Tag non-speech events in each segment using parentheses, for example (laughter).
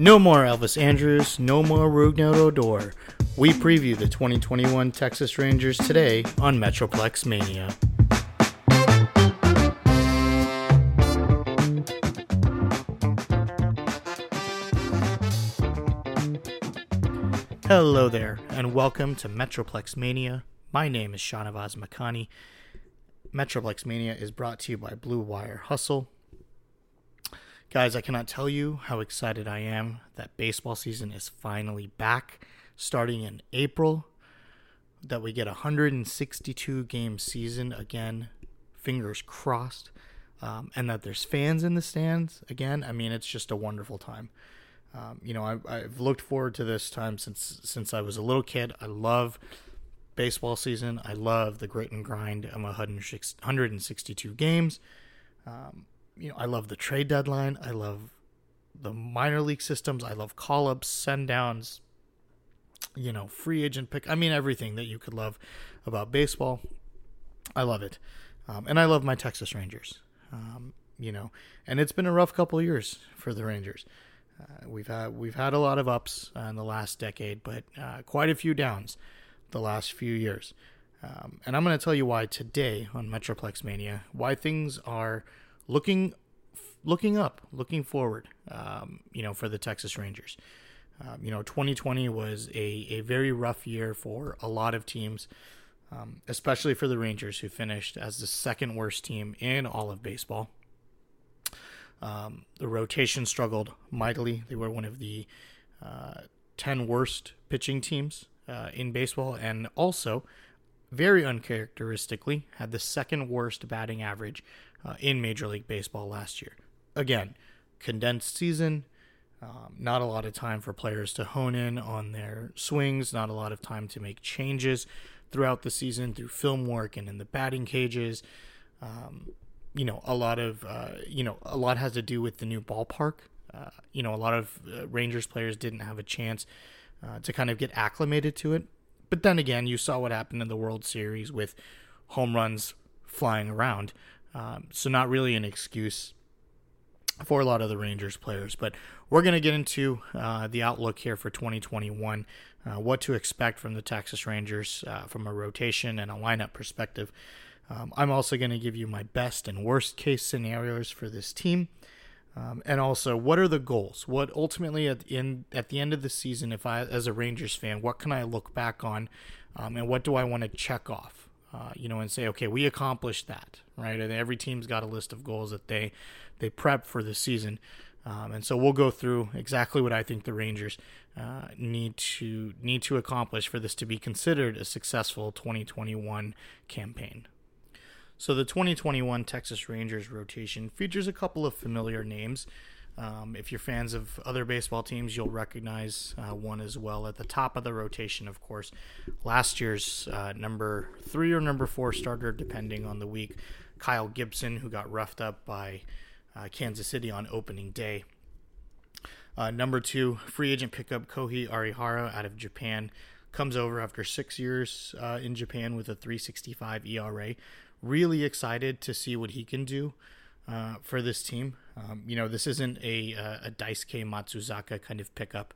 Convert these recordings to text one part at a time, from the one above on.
No more Elvis Andrus, no more Rougned Odor. We preview the 2021 Texas Rangers today on Metroplex Mania. Hello there, and welcome to Metroplex Mania. My name is Shanavaz Makani. Metroplex Mania is brought to you by Blue Wire Hustle. Guys, I cannot tell you how excited I am that baseball season is finally back, starting in April. That we get a 162 game season again, fingers crossed, um, and that there's fans in the stands again. I mean, it's just a wonderful time. Um, you know, I, I've looked forward to this time since since I was a little kid. I love baseball season. I love the grit and grind of 162 games. Um, you know, I love the trade deadline. I love the minor league systems. I love call ups, send downs, you know, free agent pick. I mean, everything that you could love about baseball. I love it. Um, and I love my Texas Rangers. Um, you know, and it's been a rough couple years for the Rangers. Uh, we've had we've had a lot of ups uh, in the last decade, but uh, quite a few downs the last few years. Um, and I'm going to tell you why today on Metroplex Mania, why things are looking looking up, looking forward. Um, you know, for the Texas Rangers. Um, you know, 2020 was a, a very rough year for a lot of teams, um, especially for the Rangers, who finished as the second worst team in all of baseball. Um, the rotation struggled mightily. They were one of the uh, 10 worst pitching teams uh, in baseball, and also, very uncharacteristically, had the second worst batting average uh, in Major League Baseball last year. Again, condensed season, um, not a lot of time for players to hone in on their swings, not a lot of time to make changes throughout the season through film work and in the batting cages. Um, you know, a lot of, uh, you know, a lot has to do with the new ballpark. Uh, you know, a lot of uh, Rangers players didn't have a chance uh, to kind of get acclimated to it. But then again, you saw what happened in the World Series with home runs flying around. Um, so, not really an excuse for a lot of the Rangers players. But we're going to get into uh, the outlook here for 2021, uh, what to expect from the Texas Rangers uh, from a rotation and a lineup perspective. Um, I'm also going to give you my best and worst case scenarios for this team. Um, and also, what are the goals? What ultimately at the end at the end of the season, if I as a Rangers fan, what can I look back on, um, and what do I want to check off? Uh, you know, and say, okay, we accomplished that, right? And every team's got a list of goals that they they prep for the season, um, and so we'll go through exactly what I think the Rangers uh, need to need to accomplish for this to be considered a successful 2021 campaign. So the 2021 Texas Rangers rotation features a couple of familiar names. Um, if you're fans of other baseball teams, you'll recognize uh, one as well. At the top of the rotation, of course, last year's uh, number three or number four starter, depending on the week, Kyle Gibson, who got roughed up by uh, Kansas City on opening day. Uh, number two, free agent pickup Kohei Arihara out of Japan comes over after six years uh, in Japan with a 365 ERA really excited to see what he can do uh, for this team. Um, you know, this isn't a, uh, a Daisuke Matsuzaka kind of pickup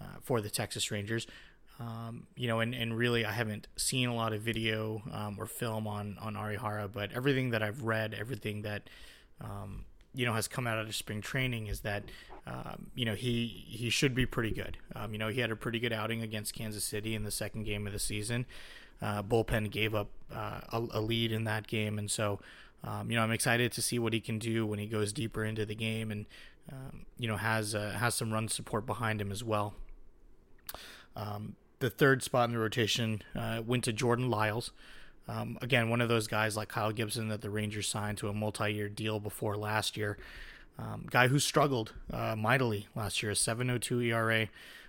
uh, for the Texas Rangers. Um, you know, and, and really, I haven't seen a lot of video um, or film on on Arihara, but everything that I've read, everything that um, you know has come out of spring training is that um, you know he he should be pretty good. Um, you know, he had a pretty good outing against Kansas City in the second game of the season uh, bullpen gave up uh, a, a, lead in that game, and so um, you know I'm excited to see what he can do when he goes deeper into the game, and um, you know has uh, has some run support behind him as well. Um, the third spot in the rotation uh, went to Jordan Lyles. Um, again, one of those guys like Kyle Gibson that the Rangers signed to a multi-year deal before last year. Um, guy who struggled uh, mightily last year, a 7.02 ERA,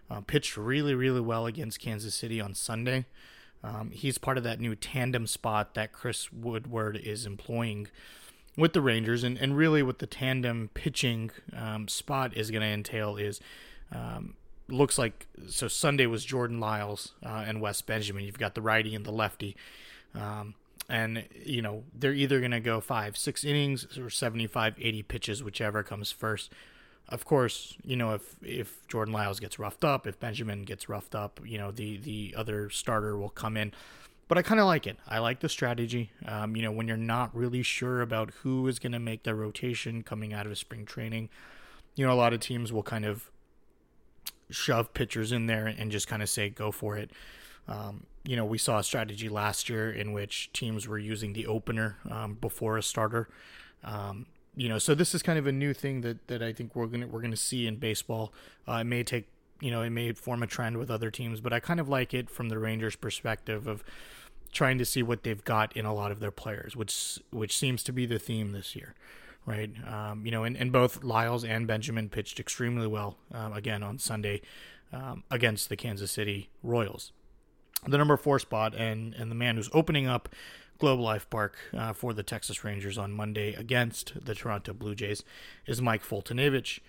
uh, pitched really, really well against Kansas City on Sunday. Um, he's part of that new tandem spot that Chris Woodward is employing with the Rangers, and, and really what the tandem pitching um, spot is going to entail is um, looks like so Sunday was Jordan Lyles uh, and Wes Benjamin. You've got the righty and the lefty. Um, and you know they're either going to go five six innings or 75 80 pitches whichever comes first of course, you know if if Jordan Lyles gets roughed up, if Benjamin gets roughed up, you know the the other starter will come in. But I kind of like it. I like the strategy. Um, you know when you're not really sure about who is going to make the rotation coming out of spring training, you know a lot of teams will kind of shove pitchers in there and just kind of say go for it. Um, you know, we saw a strategy last year in which teams were using the opener um, before a starter. Um, you know, so this is kind of a new thing that, that I think we're gonna we're gonna see in baseball. Uh, it may take you know it may form a trend with other teams, but I kind of like it from the Rangers' perspective of trying to see what they've got in a lot of their players, which which seems to be the theme this year, right? Um, you know, and, and both Lyles and Benjamin pitched extremely well um, again on Sunday um, against the Kansas City Royals the number four spot and and the man who's opening up Globe Life Park uh, for the Texas Rangers on Monday against the Toronto Blue Jays is Mike Foltynewicz,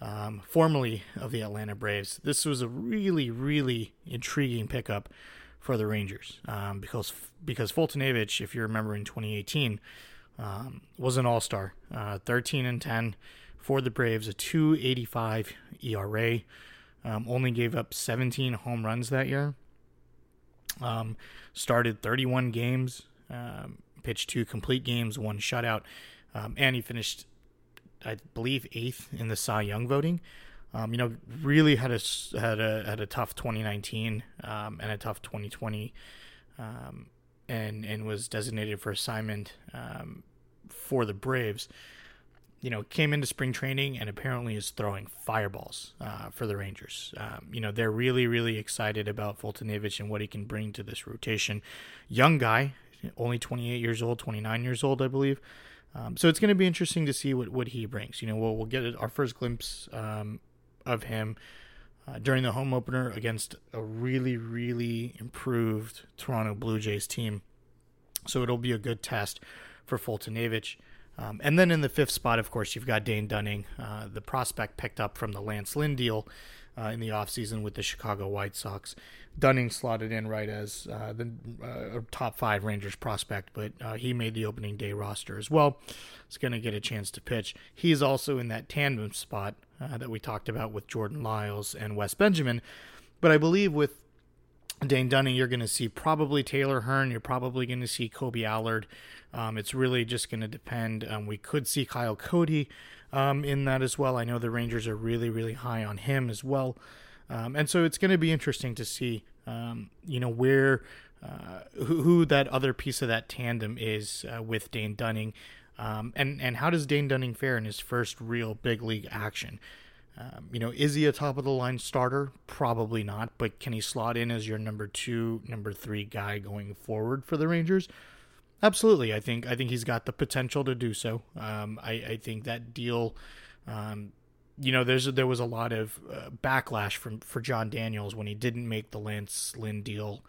um, formerly of the Atlanta Braves. This was a really really intriguing pickup for the Rangers um, because because Foltynewicz, if you remember in 2018, um, was an All Star, uh, 13 and 10 for the Braves, a 2.85 ERA. Um, only gave up 17 home runs that year. Um, started 31 games, um, pitched two complete games, one shutout, um, and he finished, I believe, eighth in the Cy Young voting. Um, you know, really had a had a had a tough 2019 um, and a tough 2020, um, and and was designated for assignment for the Braves you know, came into spring training and apparently is throwing fireballs uh, for the Rangers. Um, you know, they're really, really excited about Foltynewicz and what he can bring to this rotation. Young guy, only 28 years old, 29 years old, I believe. Um, so it's going to be interesting to see what, what he brings. You know, we'll, we'll get our first glimpse um, of him uh, during the home opener against a really, really improved Toronto Blue Jays team. So it'll be a good test for Foltynewicz. Um, and then in the fifth spot, of course, you've got Dane Dunning, uh, the prospect picked up from the Lance Lynn deal uh, in the offseason with the Chicago White Sox. Dunning slotted in right as uh, the uh, top five Rangers prospect, but uh, he made the opening day roster as well. He's going to get a chance to pitch. He's also in that tandem spot uh, that we talked about with Jordan Lyles and Wes Benjamin. But I believe with Dane Dunning, you're going to see probably Taylor Hearn. You're probably going to see Kolby Allard. Um, it's really just going to depend. Um, we could see Kyle Cody um, in that as well. I know the Rangers are really, really high on him as well. Um, and so it's going to be interesting to see, um, you know, where, uh, who, who, that other piece of that tandem is uh, with Dane Dunning. Um, and, and how does Dane Dunning fare in his first real big league action? Um, you know, is he a top of the line starter? Probably not, but can he slot in as your number two, number three guy going forward for the Rangers? Absolutely, I think I think he's got the potential to do so. Um, I, I, think that deal, um, you know, there's there was a lot of uh, backlash from for Jon Daniels when he didn't make the Lance Lynn deal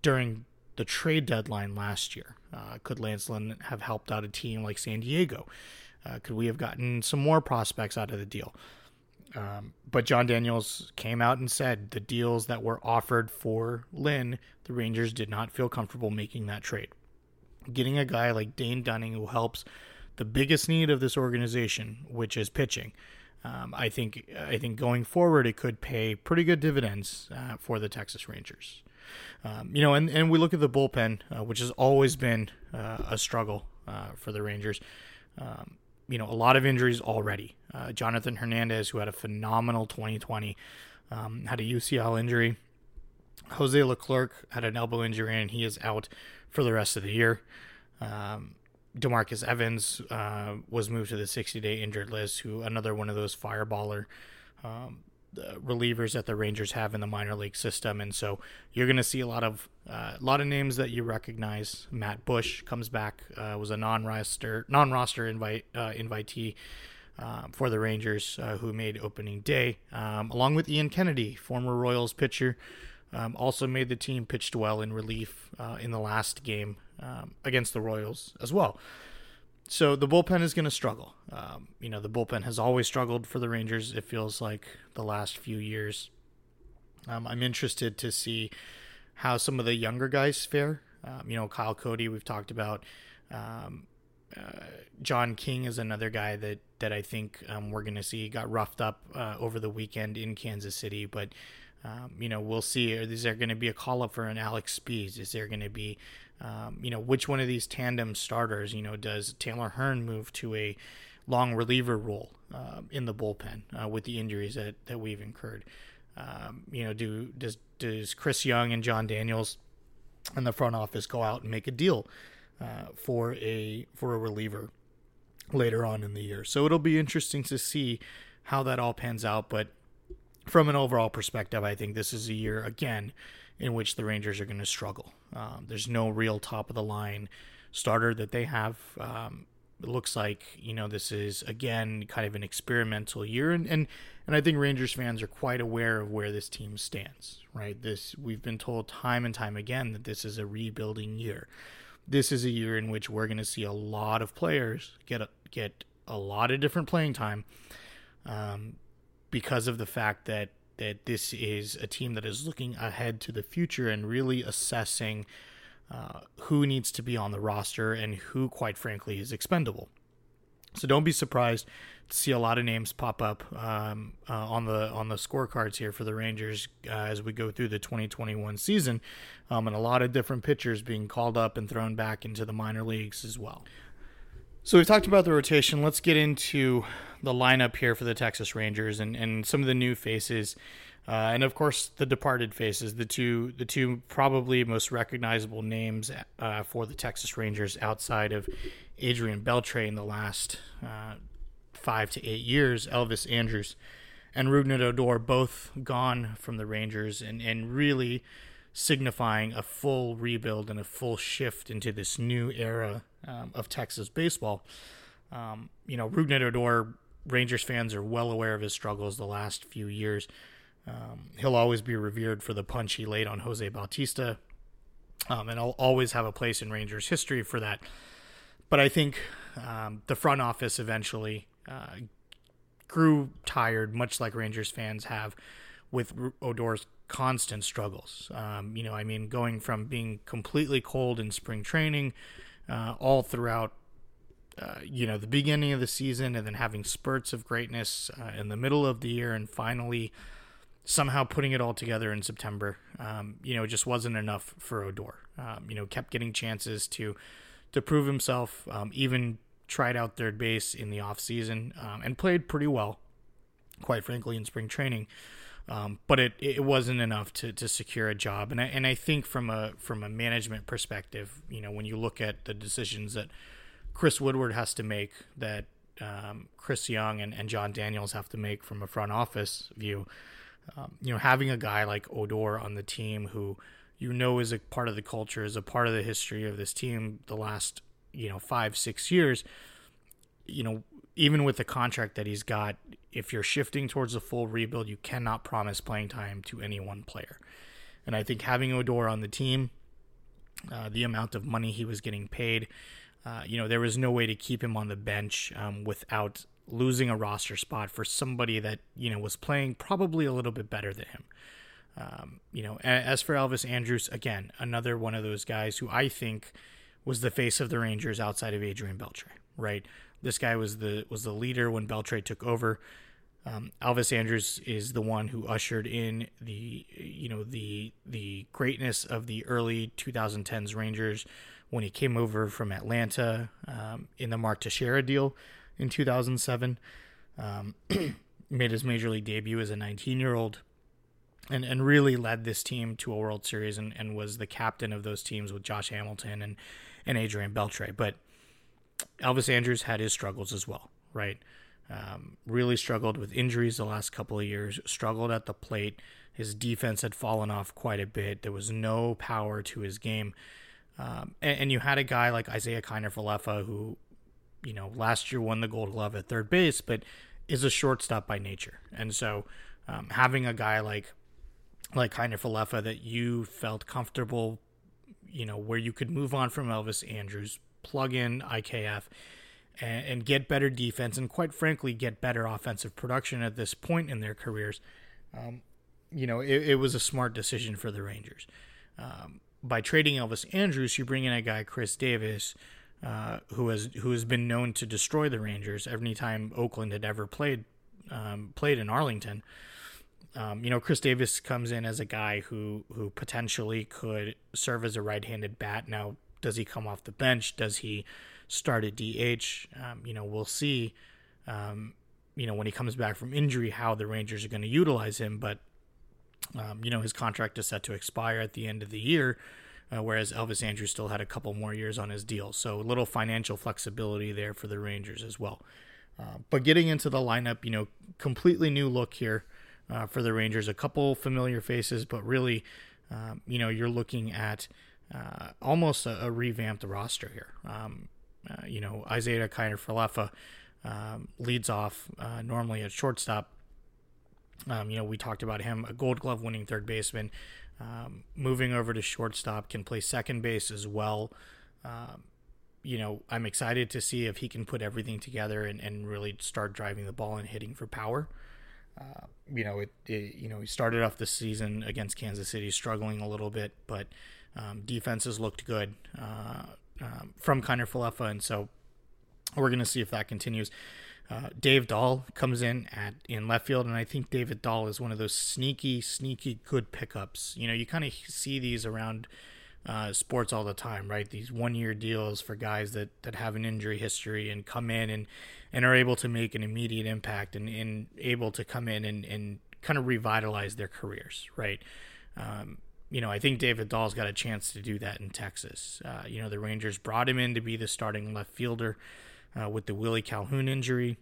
during the trade deadline last year. Uh, could Lance Lynn have helped out a team like San Diego? Uh, could we have gotten some more prospects out of the deal? Um, but Jon Daniels came out and said the deals that were offered for Lynn, the Rangers did not feel comfortable making that trade. Getting a guy like Dane Dunning who helps the biggest need of this organization, which is pitching. Um, I think I think going forward it could pay pretty good dividends uh, for the Texas Rangers. Um, you know, and, and we look at the bullpen, uh, which has always been uh, a struggle uh, for the Rangers. Um, you know, a lot of injuries already. Uh, Jonathan Hernandez, who had a phenomenal 2020, um, had a UCL injury. Jose Leclerc had an elbow injury and he is out for the rest of the year. Um, Demarcus Evans uh, was moved to the 60 day injured list, who another one of those fireballer um, relievers that the Rangers have in the minor league system, and so you're going to see a lot of uh, a lot of names that you recognize. Matt Bush comes back, uh, was a non-roster non-roster invite uh, invitee. Uh, for the Rangers, uh, who made opening day, um, along with Ian Kennedy, former Royals pitcher, um, also made the team, pitched well in relief uh, in the last game um, against the Royals as well so the bullpen is going to struggle. Um, you know, the bullpen has always struggled for the Rangers. It feels like the last few years. Um, I'm interested to see how some of the younger guys fare. Um, you know, Kyle Cody, we've talked about. Um, uh, John King is another guy that that I think we're going to see got roughed up uh, over the weekend in Kansas City, but. Um, you know, we'll see. Is there going to be a call up for an Alex Speas? Is there going to be, um, you know, which one of these tandem starters? You know, does Taylor Hearn move to a long reliever role uh, in the bullpen uh, with the injuries that, that we've incurred? Um, you know, do does does Chris Young and Jon Daniels and the front office go out and make a deal uh, for a for a reliever later on in the year. So it'll be interesting to see how that all pans out. But from an overall perspective, I think this is a year again in which the Rangers are going to struggle. Um, there's no real top of the line starter that they have. Um, it looks like you know this is again kind of an experimental year, and and and I think Rangers fans are quite aware of where this team stands. Right, this we've been told time and time again that this is a rebuilding year this is a year in which we're going to see a lot of players get a, get a lot of different playing time um, because of the fact that that this is a team that is looking ahead to the future and really assessing uh, who needs to be on the roster and who, quite frankly, is expendable. So don't be surprised to see a lot of names pop up um, uh, on the on the scorecards here for the Rangers uh, as we go through the 2021 season, um, and a lot of different pitchers being called up and thrown back into the minor leagues as well. So we've talked about the rotation. Let's get into the lineup here for the Texas Rangers and, and some of the new faces, uh, and of course the departed faces. The two the two probably most recognizable names uh, for the Texas Rangers outside of Adrian Beltre in the last uh, five to eight years, Elvis Andrus and Rougned Odor both gone from the Rangers and, and really signifying a full rebuild and a full shift into this new era um, of Texas baseball. Um, you know, Rougned Odor, Rangers fans are well aware of his struggles the last few years. Um, he'll always be revered for the punch he laid on Jose Bautista, um, and I'll always have a place in Rangers history for that. But I think um, the front office eventually uh, grew tired, much like Rangers fans have, with Odor's constant struggles. Um, you know, I mean, going from being completely cold in spring training, uh, all throughout, uh, you know, the beginning of the season, and then having spurts of greatness uh, in the middle of the year, and finally somehow putting it all together in September. Um, you know, it just wasn't enough for Odor. Um, you know, kept getting chances to to prove himself. Um, even tried out third base in the off season um, and played pretty well, quite frankly, in spring training. Um, but it, it wasn't enough to, to secure a job, and I, and I think from a from a management perspective, you know, when you look at the decisions that Chris Woodward has to make, that um, Chris Young and, and Jon Daniels have to make from a front office view, um, you know, having a guy like Odor on the team who you know is a part of the culture, is a part of the history of this team the last you know five six years you know even with the contract that he's got if you're shifting towards a full rebuild you cannot promise playing time to any one player and i think having odor on the team uh, the amount of money he was getting paid uh, you know there was no way to keep him on the bench um, without losing a roster spot for somebody that you know was playing probably a little bit better than him um, you know as for elvis Andrus, again another one of those guys who i think was the face of the Rangers outside of Adrian Beltre, right? This guy was the was the leader when Beltre took over. Um, Elvis Andrus is the one who ushered in the you know the the greatness of the early 2010s Rangers when he came over from Atlanta um, in the Mark Teixeira deal in 2007. Um, (clears throat) made his major league debut as a 19 year old and, and really led this team to a World Series and, and was the captain of those teams with Josh Hamilton and and Adrian Beltre. But Elvis Andrus had his struggles as well, right? Um, really struggled with injuries the last couple of years, struggled at the plate. His defense had fallen off quite a bit. There was no power to his game. Um, and, and, you had a guy like Isiah Kiner-Falefa who, you know, last year won the gold glove at third base, but is a shortstop by nature. And so um, having a guy like like Kiner-Falefa that you felt comfortable you know, where you could move on from Elvis Andrus, plug in IKF, and, and get better defense, and quite frankly, get better offensive production at this point in their careers. Um, you know, it, it, was a smart decision for the Rangers. Um, by trading Elvis Andrus, you bring in a guy, Chris Davis, uh, who has who has been known to destroy the Rangers every time Oakland had ever played um, played in Arlington. Um, you know, Chris Davis comes in as a guy who who potentially could serve as a right-handed bat. Now, does he come off the bench? Does he start at DH? Um, you know, we'll see. Um, you know, when he comes back from injury, how the Rangers are going to utilize him. But um, you know, his contract is set to expire at the end of the year, uh, whereas Elvis Andrus still had a couple more years on his deal. So a little financial flexibility there for the Rangers as well. Uh, but getting into the lineup, you know, completely new look here uh, for the Rangers. A couple familiar faces, but really, um, you know, you're looking at uh, almost a, a, revamped roster here. Um, uh, you know, Isiah Kiner-Falefa um, leads off uh, normally at shortstop. Um, you know, we talked about him, a Gold Glove winning third baseman, um, moving over to shortstop, can play second base as well. Um, you know, I'm excited to see if he can put everything together and, and really start driving the ball and hitting for power. Uh, you know, it, it, You know, he started off the season against Kansas City struggling a little bit, but um, defenses looked good uh, um, from Kiner-Falefa, and so we're going to see if that continues. Uh, Dave Dahl comes in at in left field, and I think David Dahl is one of those sneaky, sneaky good pickups. You know, you kind of see these around uh, sports all the time, right? These one year deals for guys that, that have an injury history and come in and, and are able to make an immediate impact and, and able to come in and, and kind of revitalize their careers, right? Um, you know, I think David Dahl's got a chance to do that in Texas. Uh, you know, the Rangers brought him in to be the starting left fielder uh, with the Willie Calhoun injury.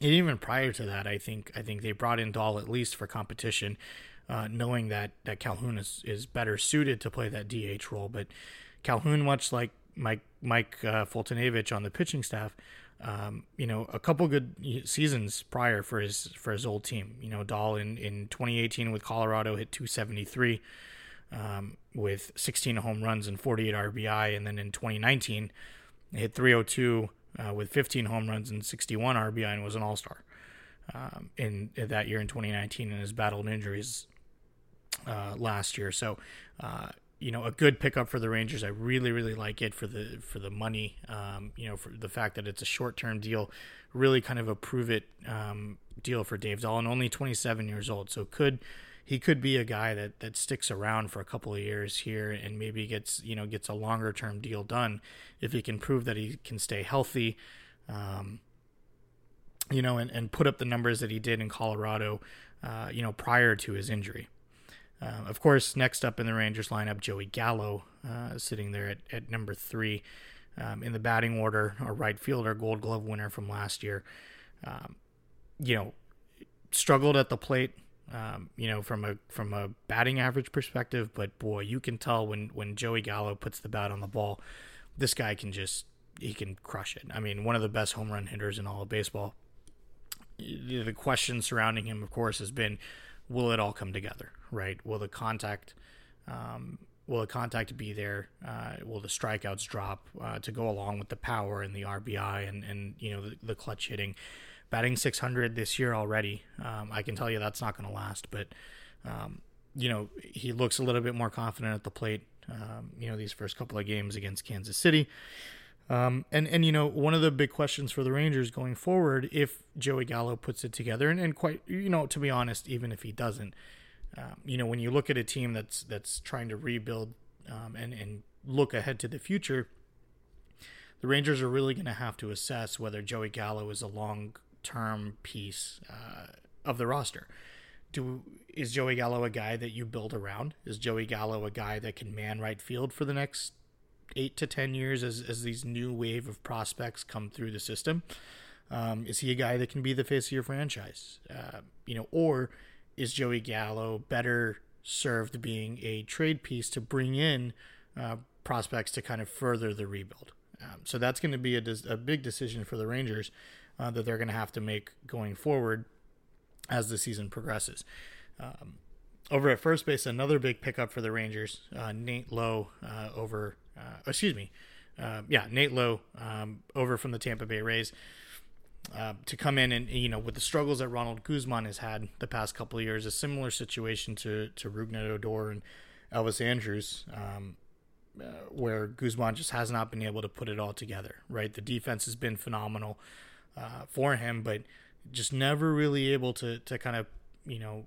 And even prior to that, I think I think they brought in Dahl at least for competition, uh, knowing that that Calhoun is, is better suited to play that DH role. But Calhoun, much like Mike Mike uh, Foltynewicz on the pitching staff, um, you know, a couple good seasons prior for his for his old team. You know, Dahl in, in 2018 with Colorado hit 273 um, with 16 home runs and 48 RBI, and then in 2019 hit 302 uh, with 15 home runs and 61 RBI and was an All Star um, in, in, that year in 2019 and has battled injuries uh, last year. So, uh, you know, a good pickup for the Rangers. I really, really like it for the for the money. Um, you know, for the fact that it's a short term deal, really kind of a prove it um, deal for Dave Dahl, and only 27 years old. So could he could be a guy that that sticks around for a couple of years here and maybe gets you know gets a longer term deal done if he can prove that he can stay healthy um, you know and, and put up the numbers that he did in colorado uh, you know prior to his injury uh, of course next up in the rangers lineup joey gallo uh, sitting there at, at number three um, in the batting order a right fielder gold glove winner from last year um, you know struggled at the plate um, you know, from a from a batting average perspective. But boy, you can tell when when Joey Gallo puts the bat on the ball, this guy can just he can crush it. I mean, one of the best home run hitters in all of baseball. The question surrounding him, of course, has been, will it all come together? Right? Will the contact um, will the contact be there? Uh, will the strikeouts drop uh, to go along with the power and the RBI and, and you know the, the clutch hitting? batting 600 this year already. Um, I can tell you that's not going to last, but um, you know he looks a little bit more confident at the plate. Um, you know these first couple of games against Kansas City, um, and and you know one of the big questions for the Rangers going forward, if Joey Gallo puts it together, and, and quite you know to be honest, even if he doesn't, um, you know when you look at a team that's that's trying to rebuild um, and and look ahead to the future. The Rangers are really going to have to assess whether Joey Gallo is a long term piece uh, of the roster. Do is Joey Gallo a guy that you build around? Is Joey Gallo a guy that can man right field for the next eight to ten years as as these new wave of prospects come through the system? Um, is he a guy that can be the face of your franchise? Uh, you know, or is Joey Gallo better served being a trade piece to bring in uh, prospects to kind of further the rebuild? Um, so that's going to be a, a big decision for the Rangers uh, that they're going to have to make going forward as the season progresses. Um, over at first base, another big pickup for the Rangers, uh, Nate Lowe uh, over, uh, excuse me, uh, yeah, Nate Lowe um, over from the Tampa Bay Rays. Uh, to come in and you know with the struggles that Ronald Guzman has had the past couple of years, a similar situation to to Rougned Odor and Elvis Andrus, Um, uh, where Guzman just has not been able to put it all together. Right, the defense has been phenomenal uh, for him, but just never really able to to kind of you know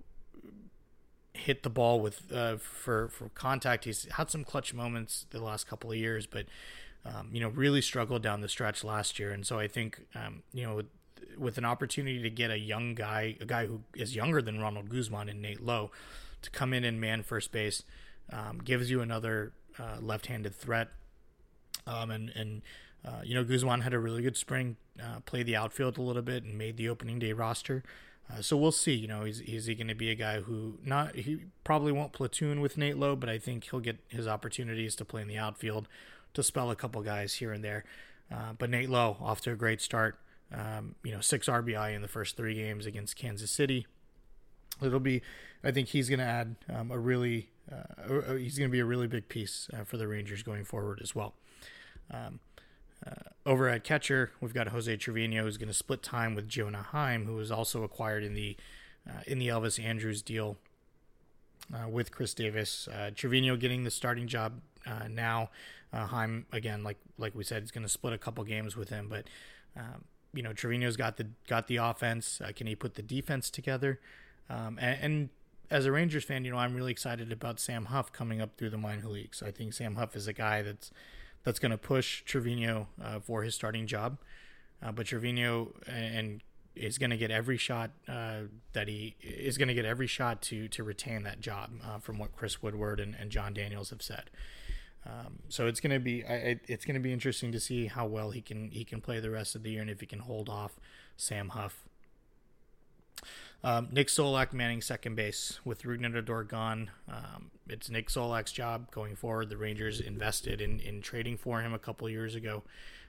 hit the ball with uh, for for contact. He's had some clutch moments the last couple of years, but um, you know really struggled down the stretch last year. And so I think um, you know with, with, an opportunity to get a young guy, a guy who is younger than Ronald Guzman and Nate Lowe, to come in and man first base, um, gives you another uh, left-handed threat. Um, and and uh, you know Guzman had a really good spring, uh, played the outfield a little bit, and made the opening day roster. Uh, so we'll see. You know, is is he going to be a guy who not he probably won't platoon with Nate Lowe, but I think he'll get his opportunities to play in the outfield, to spell a couple guys here and there. Uh, but Nate Lowe off to a great start. Um, you know, six RBI in the first three games against Kansas City. It'll be, I think he's going to add um, a really, uh, he's going to be a really big piece uh, for the Rangers going forward as well. Um, over at catcher, we've got Jose Trevino who's going to split time with Jonah Heim, who was also acquired in the uh, in the Elvis Andrus deal uh, with Chris Davis. Uh, Trevino getting the starting job uh, now. Uh, Heim again, like like we said, is going to split a couple games with him, but um, you know Trevino's got the got the offense. can he put the defense together? Um, and, and as a Rangers fan, you know I'm really excited about Sam Huff coming up through the minor leagues. I think Sam Huff is a guy that's that's going to push Trevino uh, for his starting job. Uh, but Trevino and is going to get every shot uh, that he is going to get every shot to to retain that job uh, from what Chris Woodward and, and Jon Daniels have said. Um, so it's going to be I, it's going to be interesting to see how well he can he can play the rest of the year and if he can hold off Sam Huff um, Nick Solak manning second base with Rougned Odor gone. Um, it's Nick Solak's job going forward. The Rangers invested in, in trading for him a couple years ago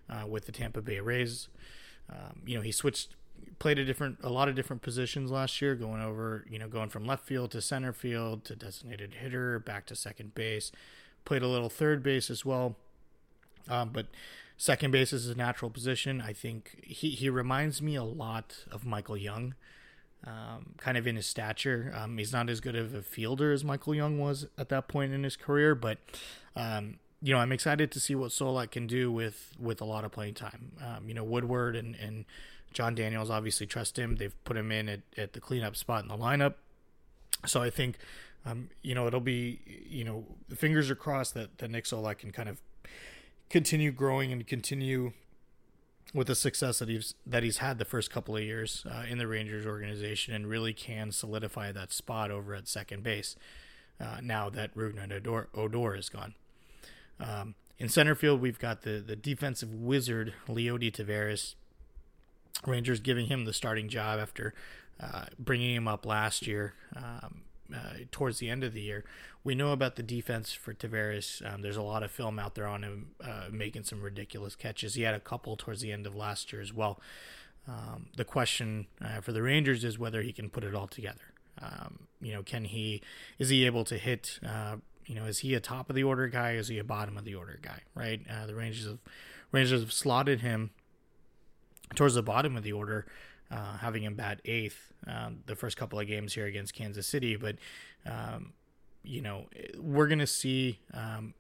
uh, with the Tampa Bay Rays. Um, you know, he switched, played a different, a lot of different positions last year, going over, you know, going from left field to center field to designated hitter, back to second base. Played a little third base as well, um, but second base is a natural position. I think he he reminds me a lot of Michael Young um, kind of in his stature. Um, he's not as good of a fielder as Michael Young was at that point in his career, but um, you know I'm excited to see what Solak can do with with a lot of playing time. Um, you know Woodward and and Jon Daniels obviously trust him. They've put him in at, at the cleanup spot in the lineup, so I think um, you know it'll be you know fingers are crossed that that Nick Solak can kind of continue growing and continue with the success that he's that he's had the first couple of years uh, in the Rangers organization, and really can solidify that spot over at second base. Uh, now that Rougned Odor, Odor is gone. Um, in center field, we've got the the defensive wizard Leody Taveras. Rangers giving him the starting job after uh, bringing him up last year. Um, uh, towards the end of the year. We know about the defense for Taveras. Um, there's a lot of film out there on him uh, making some ridiculous catches. He had a couple towards the end of last year as well. Um, the question uh, for the Rangers is whether he can put it all together. Um, you know, can he? Is he able to hit? Uh, you know, is he a top of the order guy? is he a bottom of the order guy? Right. Uh, the Rangers have Rangers have slotted him towards the bottom of the order uh, having him bat eighth uh, the first couple of games here against Kansas City. But, um, you know, we're going to see, um,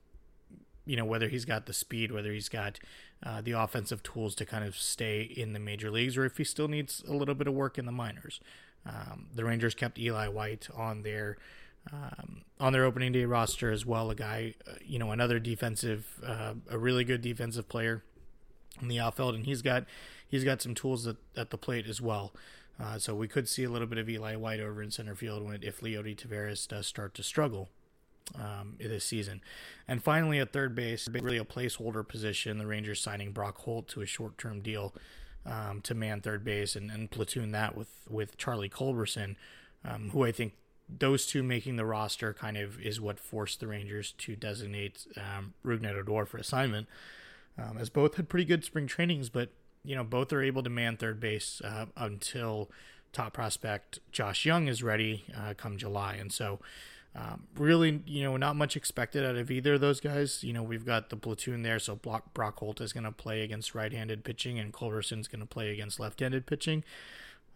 you know, whether he's got the speed, whether he's got uh, the offensive tools to kind of stay in the major leagues, or if he still needs a little bit of work in the minors. Um, the Rangers kept Eli White on their um, on their opening day roster as well. A guy, uh, you know, another defensive, uh, a really good defensive player in the outfield, and he's got he's got some tools at, at the plate as well. Uh, so we could see a little bit of Eli White over in center field when if Leody Taveras does start to struggle um, this season. And finally, at third base, really a placeholder position. The Rangers signing Brock Holt to a short-term deal um, to man third base and, and platoon that with with Charlie Culberson, um, who I think those two making the roster kind of is what forced the Rangers to designate um, Rougned Odor for assignment. Um, as both had pretty good spring trainings, but you know, both are able to man third base uh, until top prospect Josh Jung is ready uh, come July. And so, um, really, you know, not much expected out of either of those guys. You know, we've got the platoon there, so Brock, Brock Holt is going to play against right-handed pitching, and Culberson's going to play against left-handed pitching.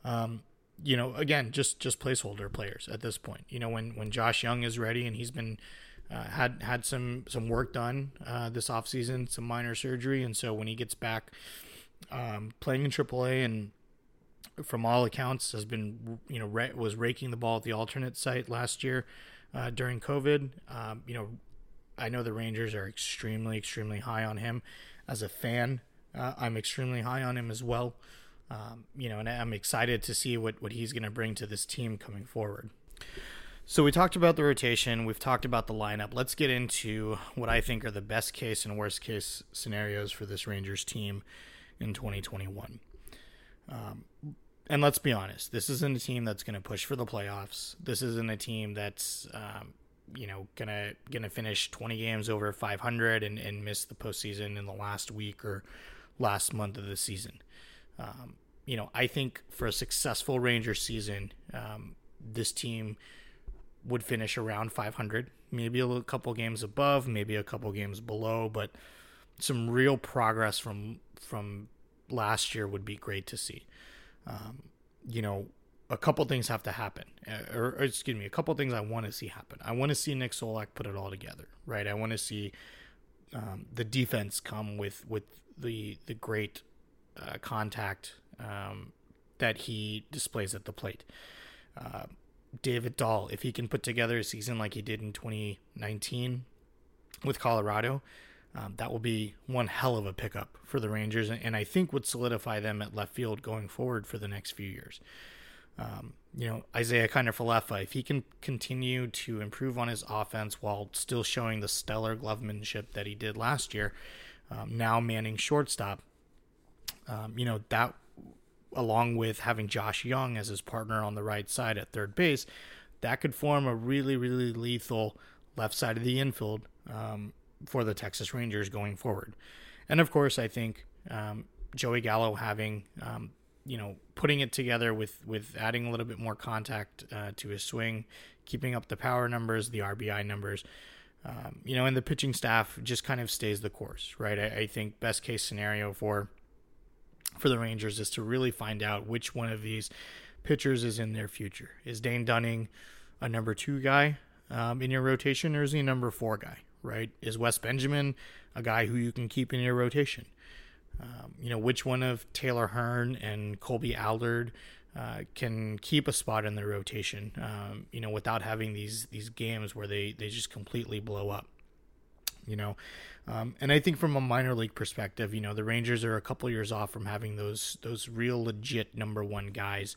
Um, you know, again, just just placeholder players at this point. You know, when when Josh Jung is ready and he's been uh, had had some some work done uh, this offseason, some minor surgery, and so when he gets back um, playing in AAA and from all accounts has been you know was raking the ball at the alternate site last year uh, during COVID. Um, you know, I know the Rangers are extremely extremely high on him. As a fan, uh, I'm extremely high on him as well. Um, you know, and I'm excited to see what what he's going to bring to this team coming forward. So we talked about the rotation. We've talked about the lineup. Let's get into what I think are the best case and worst case scenarios for this Rangers team in 2021. Um, and let's be honest, this isn't a team that's going to push for the playoffs. This isn't a team that's um, you know gonna gonna finish 20 games over 500 and, and miss the postseason in the last week or last month of the season. Um, you know, I think for a successful Ranger season, um, this team would finish around 500, maybe a couple games above, maybe a couple games below, but some real progress from from last year would be great to see. Um, you know, a couple things have to happen, uh, or, or excuse me, a couple things I want to see happen. I want to see Nick Solak put it all together, right? I want to see um, the defense come with with the the great uh, contact um, that he displays at the plate. Uh, David Dahl, if he can put together a season like he did in 2019 with Colorado, um, that will be one hell of a pickup for the Rangers, and I think would solidify them at left field going forward for the next few years. Um, you know, Isiah Kiner-Falefa, if he can continue to improve on his offense while still showing the stellar glovemanship that he did last year, um, now manning shortstop, um, you know, that along with having Josh Jung as his partner on the right side at third base, that could form a really, really lethal left side of the infield um, for the Texas Rangers going forward. And of course, I think um, Joey Gallo having, um, you know, putting it together with with adding a little bit more contact uh, to his swing, keeping up the power numbers, the RBI numbers. Um, you know, and the pitching staff just kind of stays the course, right? I, I think best case scenario for for the Rangers is to really find out which one of these pitchers is in their future. Is Dane Dunning a number two guy um, in your rotation, or is he a number four guy? Right? Is Wes Benjamin a guy who you can keep in your rotation? Um, you know, which one of Taylor Hearn and Kolby Allard uh, can keep a spot in their rotation? Um, you know, without having these these games where they they just completely blow up. You know, um, and I think from a minor league perspective, you know, the Rangers are a couple years off from having those those real legit number one guys,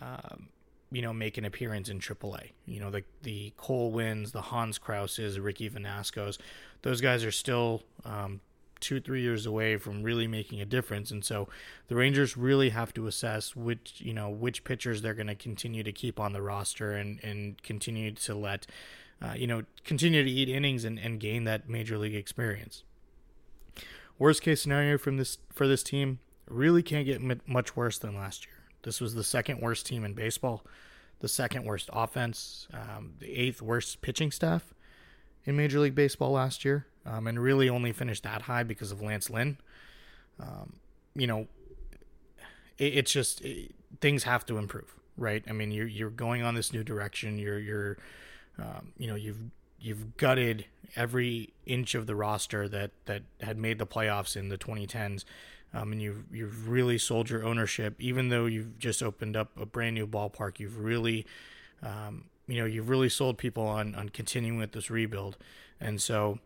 um, you know, make an appearance in AAA. You know, the the Cole Winns, the Hans Crouses, Ricky Vanascos, those guys are still um, two three years away from really making a difference, and so the Rangers really have to assess which you know which pitchers they're going to continue to keep on the roster and and continue to let uh, you know, continue to eat innings and, and gain that major league experience. Worst case scenario from this for this team really can't get much worse than last year. This was the second worst team in baseball, the second worst offense, um, the eighth worst pitching staff in Major League Baseball last year, um, and really only finished that high because of Lance Lynn. Um, you know, it, it's just it, things have to improve, right? I mean, you're you're going on this new direction. You're you're um, you know you've you've gutted every inch of the roster that that had made the playoffs in the 2010s. Um, and you've you've really sold your ownership, even though you've just opened up a brand new ballpark. You've really, um, you know, you've really sold people on on continuing with this rebuild, and so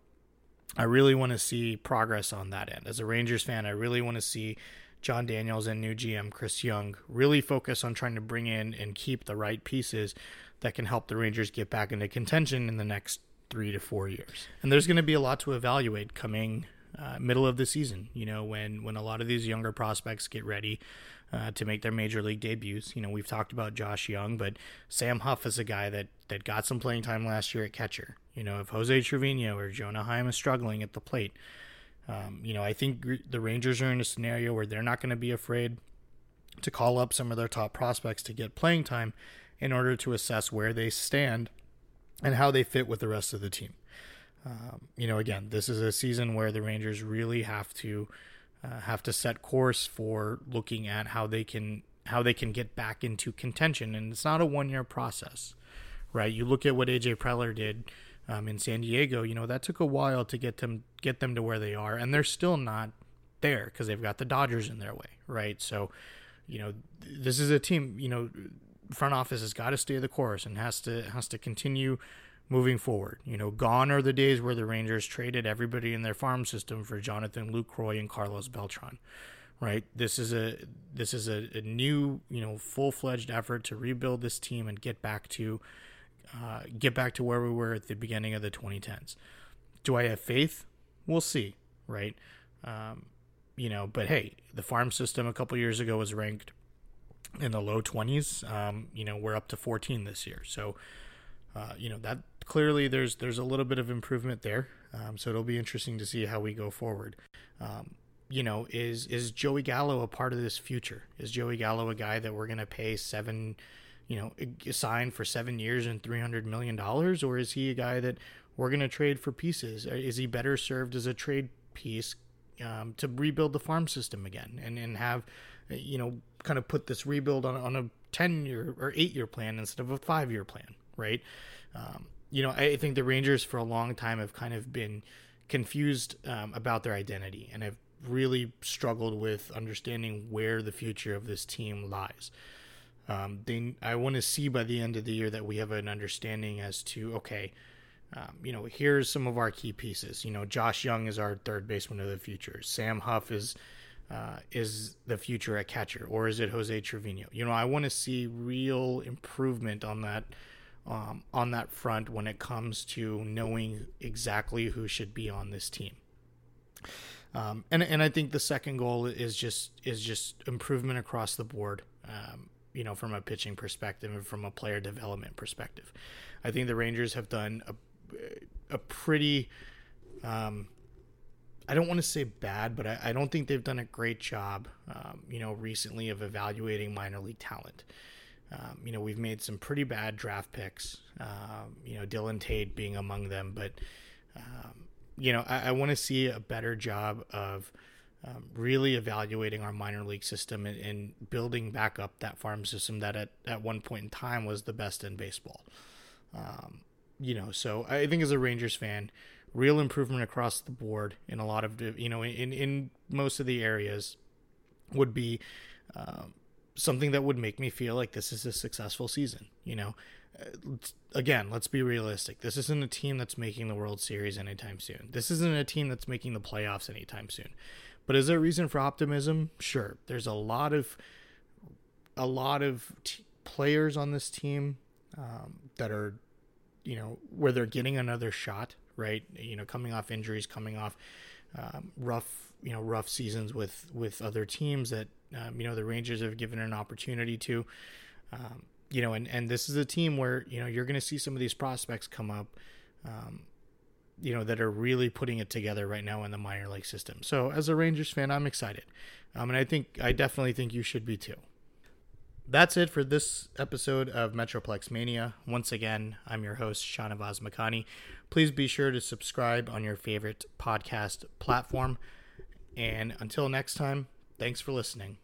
I really want to see progress on that end. As a Rangers fan, I really want to see Jon Daniels and new GM Chris Young really focus on trying to bring in and keep the right pieces that can help the Rangers get back into contention in the next three to four years. And there's going to be a lot to evaluate coming uh, middle of the season. You know, when when a lot of these younger prospects get ready uh, to make their major league debuts. You know, we've talked about Josh Jung, but Sam Huff is a guy that that got some playing time last year at catcher. You know, if Jose Trevino or Jonah Heim is struggling at the plate. Um, you know, I think the Rangers are in a scenario where they're not going to be afraid to call up some of their top prospects to get playing time in order to assess where they stand and how they fit with the rest of the team. Um, you know, again, this is a season where the Rangers really have to uh, have to set course for looking at how they can how they can get back into contention, and it's not a one year process, right? You look at what AJ Preller did um, in San Diego, you know, that took a while to get them get them to where they are, and they're still not there because they've got the Dodgers in their way, right? So, you know, this is a team. You know, front office has got to stay the course and has to has to continue moving forward. You know, gone are the days where the Rangers traded everybody in their farm system for Jonathan Lucroy and Carlos Beltran. Right. This is a this is a, a new you know full fledged effort to rebuild this team and get back to uh, get back to where we were at the beginning of the 2010s. Do I have faith? We'll see. Right. Um, you know, but hey, the farm system a couple years ago was ranked in the low 20s. Um, you know, we're up to 14 this year. So, uh, you know, that clearly there's there's a little bit of improvement there. Um, so it'll be interesting to see how we go forward. Um, you know, is is Joey Gallo a part of this future? Is Joey Gallo a guy that we're going to pay seven, you know, sign for seven years and three hundred million dollars, or is he a guy that we're going to trade for pieces? Is he better served as a trade piece um, to rebuild the farm system again and and have, you know, kind of put this rebuild on on a ten year or eight year plan instead of a five year plan, right? Um, you know, I think the Rangers for a long time have kind of been confused um, about their identity and have really struggled with understanding where the future of this team lies. Um, they, I want to see by the end of the year that we have an understanding as to okay, um, you know, here's some of our key pieces. You know, Josh Jung is our third baseman of the future. Sam Huff is uh, is the future at catcher, or is it Jose Trevino? You know, I want to see real improvement on that um, on that front when it comes to knowing exactly who should be on this team. Um, and and I think the second goal is just is just improvement across the board. Um, you know, from a pitching perspective and from a player development perspective, I think the Rangers have done a a pretty. Um, I don't want to say bad, but I, I, don't think they've done a great job, um, you know, recently of evaluating minor league talent. Um, you know, we've made some pretty bad draft picks. Um, you know, Dillon Tate being among them, but um, you know, I, I want to see a better job of um, really evaluating our minor league system and, and, building back up that farm system that at, at one point in time was the best in baseball. Um, you know, so I think as a Rangers fan, real improvement across the board in a lot of you know in in most of the areas would be um, something that would make me feel like this is a successful season. You know, uh, again, let's be realistic. This isn't a team that's making the World Series anytime soon. This isn't a team that's making the playoffs anytime soon. But is there reason for optimism? Sure. There's a lot of a lot of t- players on this team um, that are, you know, where they're getting another shot. Right. You know, coming off injuries, coming off um, rough, you know, rough seasons with with other teams that um, you know the Rangers have given an opportunity to. Um, you know, and and this is a team where you know you're going to see some of these prospects come up. Um, you know that are really putting it together right now in the minor league system. So as a Rangers fan, I'm excited, um, and I think I definitely think you should be too. That's it for this episode of Metroplex Mania. Once again, I'm your host, Shanavaz Makani. Please be sure to subscribe on your favorite podcast platform. And until next time, Thanks for listening.